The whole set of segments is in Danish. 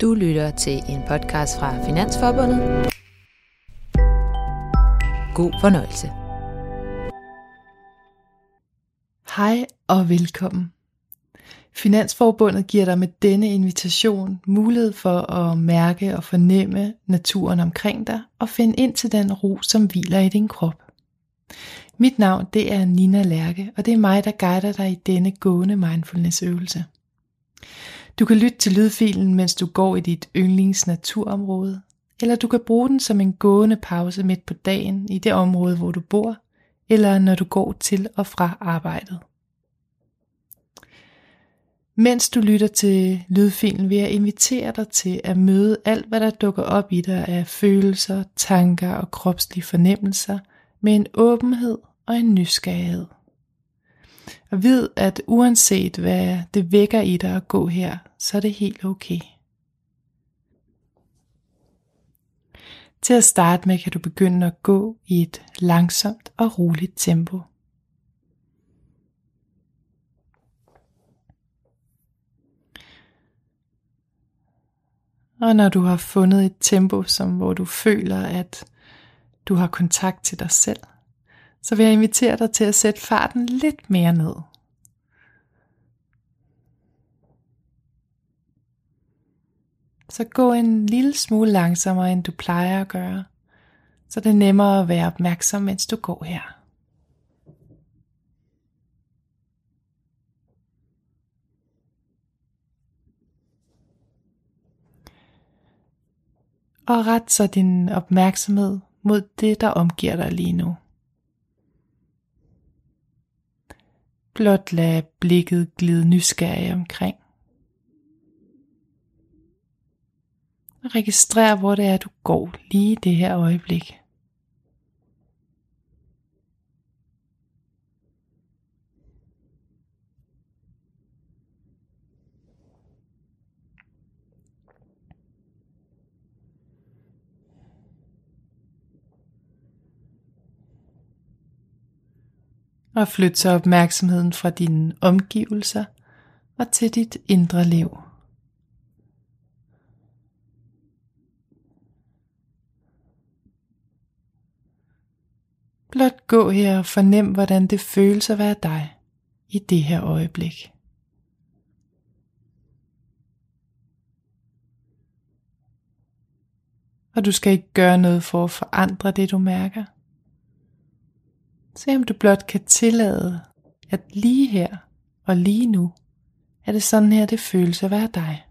Du lytter til en podcast fra Finansforbundet. God fornøjelse. Hej og velkommen. Finansforbundet giver dig med denne invitation mulighed for at mærke og fornemme naturen omkring dig og finde ind til den ro, som hviler i din krop. Mit navn det er Nina Lærke, og det er mig, der guider dig i denne gående mindfulness øvelse. Du kan lytte til lydfilen, mens du går i dit yndlings naturområde, eller du kan bruge den som en gående pause midt på dagen i det område, hvor du bor, eller når du går til og fra arbejdet. Mens du lytter til lydfilen, vil jeg invitere dig til at møde alt, hvad der dukker op i dig af følelser, tanker og kropslige fornemmelser med en åbenhed og en nysgerrighed. Og vid, at uanset hvad det vækker i dig at gå her, så er det helt okay. Til at starte med kan du begynde at gå i et langsomt og roligt tempo. Og når du har fundet et tempo, som hvor du føler, at du har kontakt til dig selv, så vil jeg invitere dig til at sætte farten lidt mere ned. Så gå en lille smule langsommere, end du plejer at gøre, så det er nemmere at være opmærksom, mens du går her. Og ret så din opmærksomhed mod det, der omgiver dig lige nu. Blot lad blikket glide nysgerrig omkring. Registrer, hvor det er, du går lige det her øjeblik. Og flyt så opmærksomheden fra dine omgivelser og til dit indre liv. Blot gå her og fornem, hvordan det føles at være dig i det her øjeblik. Og du skal ikke gøre noget for at forandre det, du mærker. Se om du blot kan tillade, at lige her og lige nu, er det sådan her, det føles at være dig.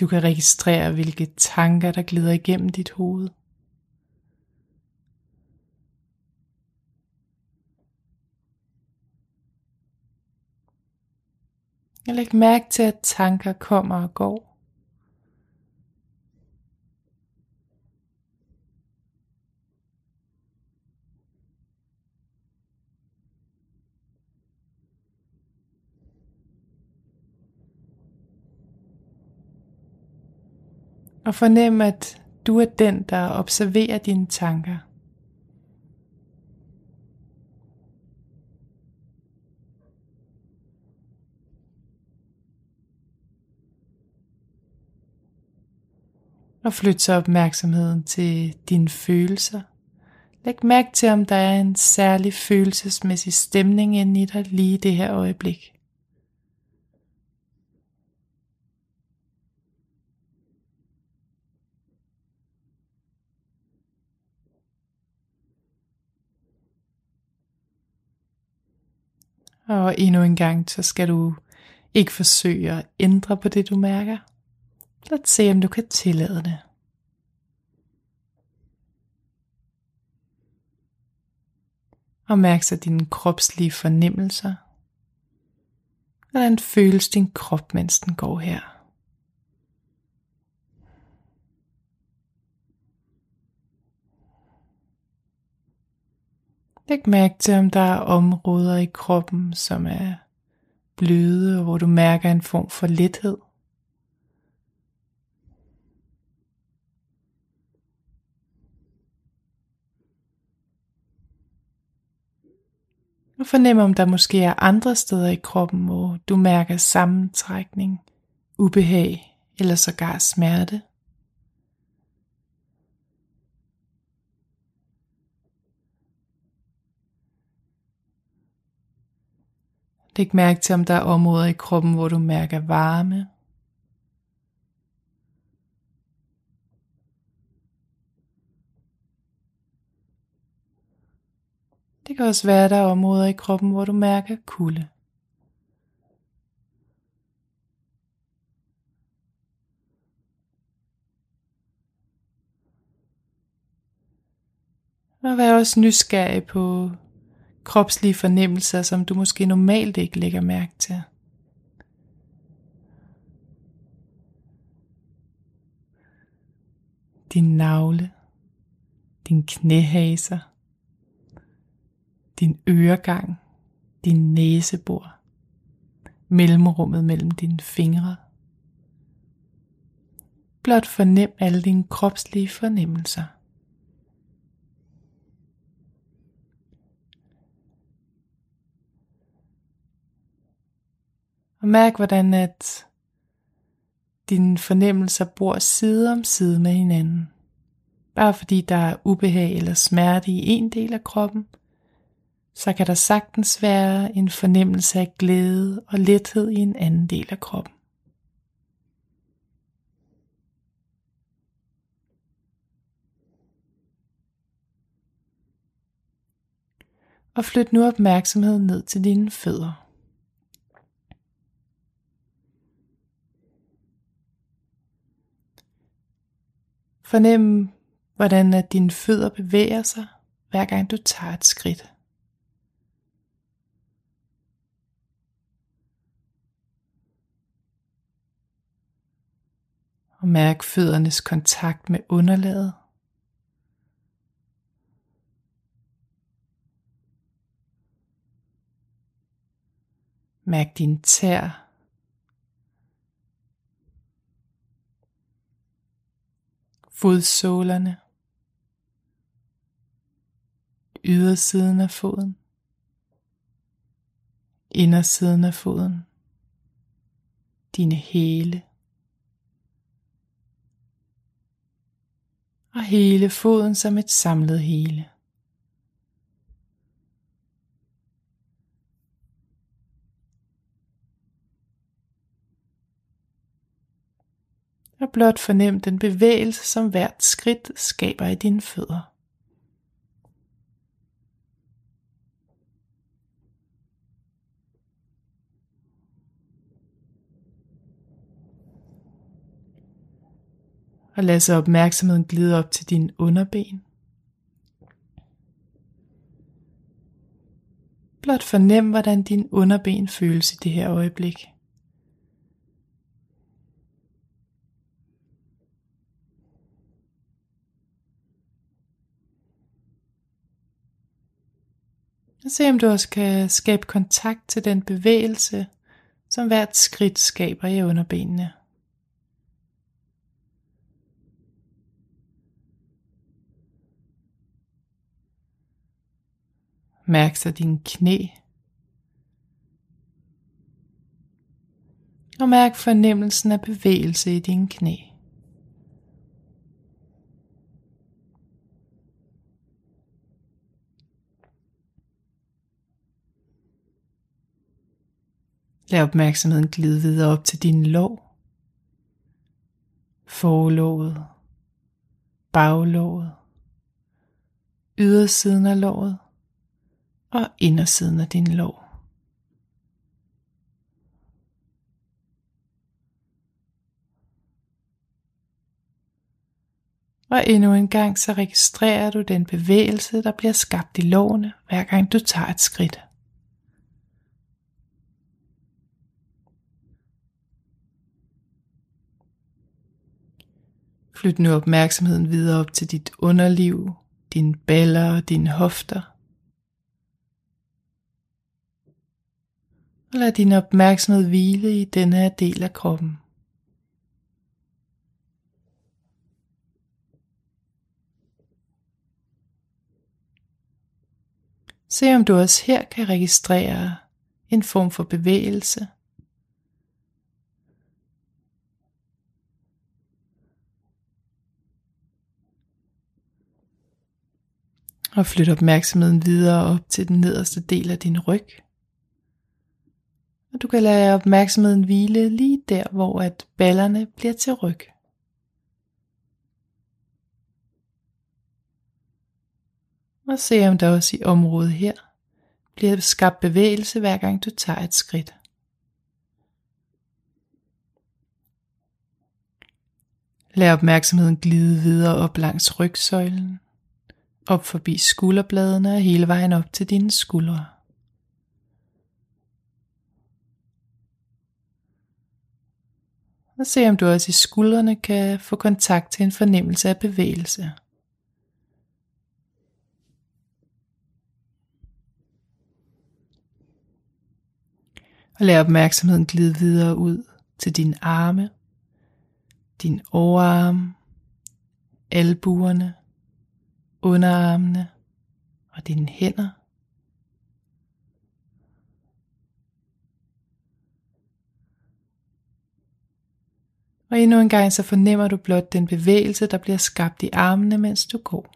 Du kan registrere, hvilke tanker, der glider igennem dit hoved. Og læg mærke til, at tanker kommer og går. Og fornem, at du er den, der observerer dine tanker. Og flyt så opmærksomheden til dine følelser. Læg mærke til, om der er en særlig følelsesmæssig stemning inde i dig lige i det her øjeblik. Og endnu en gang, så skal du ikke forsøge at ændre på det, du mærker. Lad se, om du kan tillade det. Og mærk så dine kropslige fornemmelser. Hvordan føles din krop, mens den går her? Læg mærke til, om der er områder i kroppen, som er bløde, og hvor du mærker en form for lethed. Og fornem om der måske er andre steder i kroppen, hvor du mærker sammentrækning, ubehag eller sågar smerte. Læg mærke til, om der er områder i kroppen, hvor du mærker varme. Det kan også være, at der er områder i kroppen, hvor du mærker kulde. Og vær også nysgerrig på kropslige fornemmelser, som du måske normalt ikke lægger mærke til. Din navle, din knæhaser, din øregang, din næsebor, mellemrummet mellem dine fingre. Blot fornem alle dine kropslige fornemmelser. Og mærk, hvordan at dine fornemmelser bor side om side med hinanden. Bare fordi der er ubehag eller smerte i en del af kroppen, så kan der sagtens være en fornemmelse af glæde og lethed i en anden del af kroppen. Og flyt nu opmærksomheden ned til dine fødder. Fornem, hvordan at dine fødder bevæger sig, hver gang du tager et skridt. Og mærk føddernes kontakt med underlaget. Mærk din tær. Fodsålerne, ydersiden af foden, indersiden af foden, dine hæle og hele foden som et samlet hele. og blot fornem den bevægelse, som hvert skridt skaber i dine fødder. Og lad så opmærksomheden glide op til dine underben. Blot fornem, hvordan din underben føles i det her øjeblik. Og se om du også kan skabe kontakt til den bevægelse, som hvert skridt skaber i underbenene. Mærk så dine knæ. Og mærk fornemmelsen af bevægelse i dine knæ. Lad opmærksomheden glide videre op til din lår, forlåget, baglåget, ydersiden af låret og indersiden af din lår. Og endnu en gang så registrerer du den bevægelse, der bliver skabt i lårene, hver gang du tager et skridt. Flyt nu opmærksomheden videre op til dit underliv, dine baller og dine hofter. Og lad din opmærksomhed hvile i denne her del af kroppen. Se om du også her kan registrere en form for bevægelse. Og flyt opmærksomheden videre op til den nederste del af din ryg. Og du kan lade opmærksomheden hvile lige der, hvor at ballerne bliver til ryg. Og se om der også i området her bliver skabt bevægelse hver gang du tager et skridt. Lad opmærksomheden glide videre op langs rygsøjlen, op forbi skulderbladene og hele vejen op til dine skuldre. Og se om du også i skuldrene kan få kontakt til en fornemmelse af bevægelse. Og lad opmærksomheden glide videre ud til dine arme, din overarm, albuerne, underarmene og dine hænder. Og endnu en gang så fornemmer du blot den bevægelse, der bliver skabt i armene, mens du går.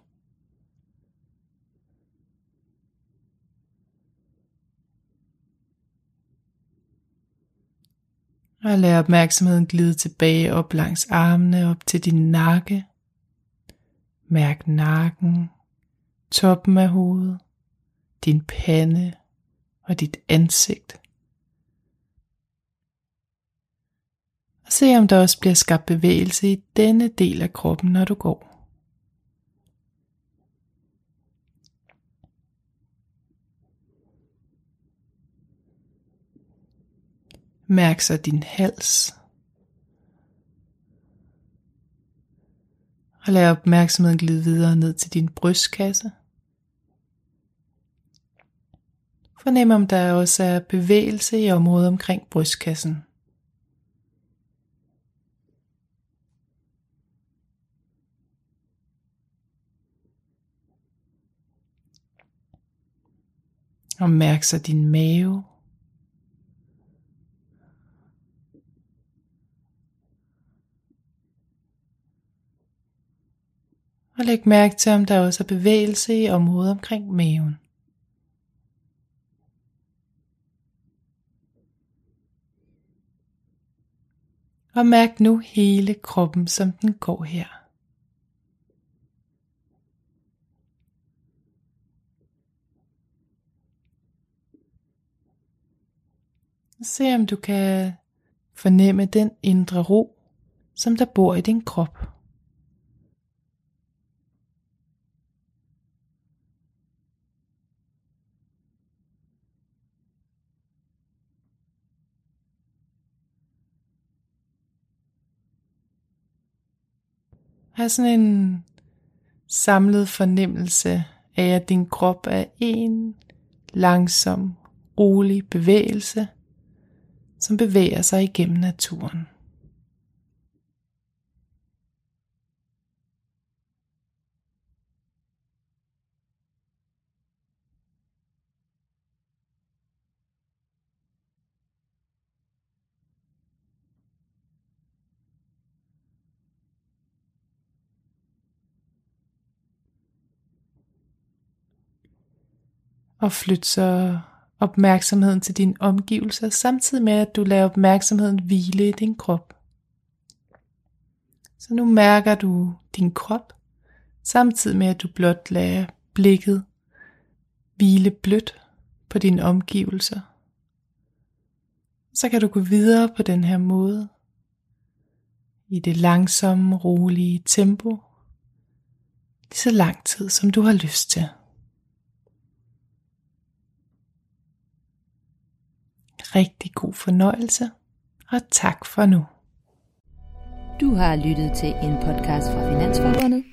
Og lad opmærksomheden glide tilbage op langs armene, op til din nakke. Mærk nakken, toppen af hovedet, din pande og dit ansigt. Se om der også bliver skabt bevægelse i denne del af kroppen, når du går. Mærk så din hals. Og lad opmærksomheden glide videre ned til din brystkasse. Fornem om der også er bevægelse i området omkring brystkassen. Og mærk så din mave. Og læg mærke til, om der også er bevægelse i området omkring maven. Og mærk nu hele kroppen, som den går her. Se om du kan fornemme den indre ro, som der bor i din krop. Har sådan en samlet fornemmelse af, at din krop er en langsom, rolig bevægelse, som bevæger sig igennem naturen. Og flyt så opmærksomheden til dine omgivelser, samtidig med at du lader opmærksomheden hvile i din krop. Så nu mærker du din krop, samtidig med at du blot lader blikket hvile blødt på dine omgivelser. Så kan du gå videre på den her måde, i det langsomme, rolige tempo, lige så lang tid, som du har lyst til. Rigtig god fornøjelse, og tak for nu. Du har lyttet til en podcast fra Finansforbundet.